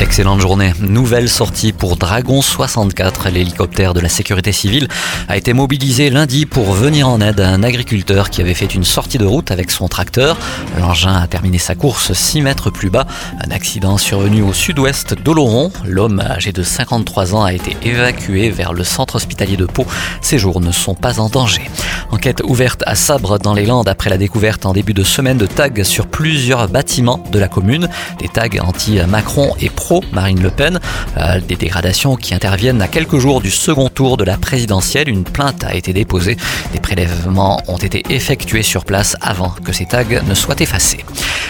Excellente journée. Nouvelle sortie pour Dragon 64. L'hélicoptère de la sécurité civile a été mobilisé lundi pour venir en aide à un agriculteur qui avait fait une sortie de route avec son tracteur. L'engin a terminé sa course 6 mètres plus bas. Un accident survenu au sud-ouest d'Oloron. L'homme âgé de 53 ans a été évacué vers le centre hospitalier de Pau. Ses jours ne sont pas en danger. Enquête ouverte à Sabre dans les Landes après la découverte en début de semaine de tags sur plusieurs bâtiments de la commune. Des tags anti-Macron et pro Marine Le Pen. Euh, des dégradations qui interviennent à quelques jours du second tour de la présidentielle. Une plainte a été déposée. Des prélèvements ont été effectués sur place avant que ces tags ne soient effacés.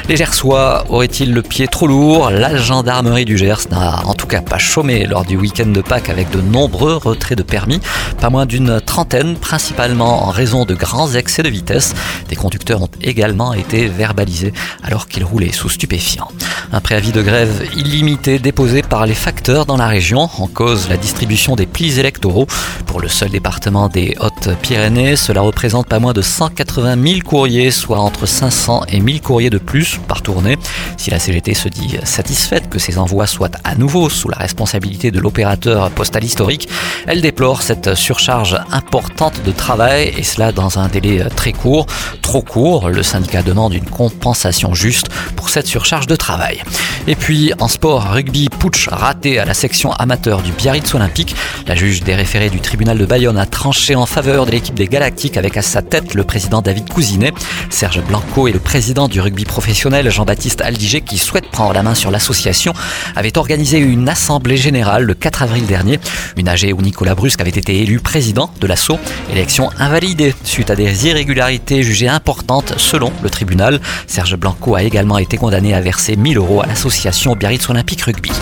Les Gersois auraient-ils le pied trop lourd? La gendarmerie du Gers n'a en tout cas pas chômé lors du week-end de Pâques avec de nombreux retraits de permis, pas moins d'une trentaine, principalement en raison de grands excès de vitesse. Des conducteurs ont également été verbalisés alors qu'ils roulaient sous stupéfiants. Un préavis de grève illimité déposé par les facteurs dans la région en cause la distribution des plis électoraux. Pour le seul département des Hautes-Pyrénées, cela représente pas moins de 180 000 courriers, soit entre 500 et 1000 courriers de plus par tournée. Si la CGT se dit satisfaite que ces envois soient à nouveau sous la responsabilité de l'opérateur postal historique, elle déplore cette surcharge importante de travail et cela dans un délai très court, trop court. Le syndicat demande une compensation juste pour cette surcharge de travail. Et puis en sport, rugby, putsch raté à la section amateur du Biarritz Olympique. La juge des référés du tribunal de Bayonne a tranché en faveur de l'équipe des Galactiques avec à sa tête le président David Cousinet. Serge Blanco et le président du rugby professionnel Jean-Baptiste Aldiger qui souhaite prendre la main sur l'association avaient organisé une assemblée générale le 4 avril dernier. Une AG où Nicolas Brusque avait été élu président de l'assaut. Élection invalidée suite à des irrégularités jugées importantes selon le tribunal. Serge Blanco a également été condamné à verser 1000 euros à l'association Biarritz Olympique Rugby.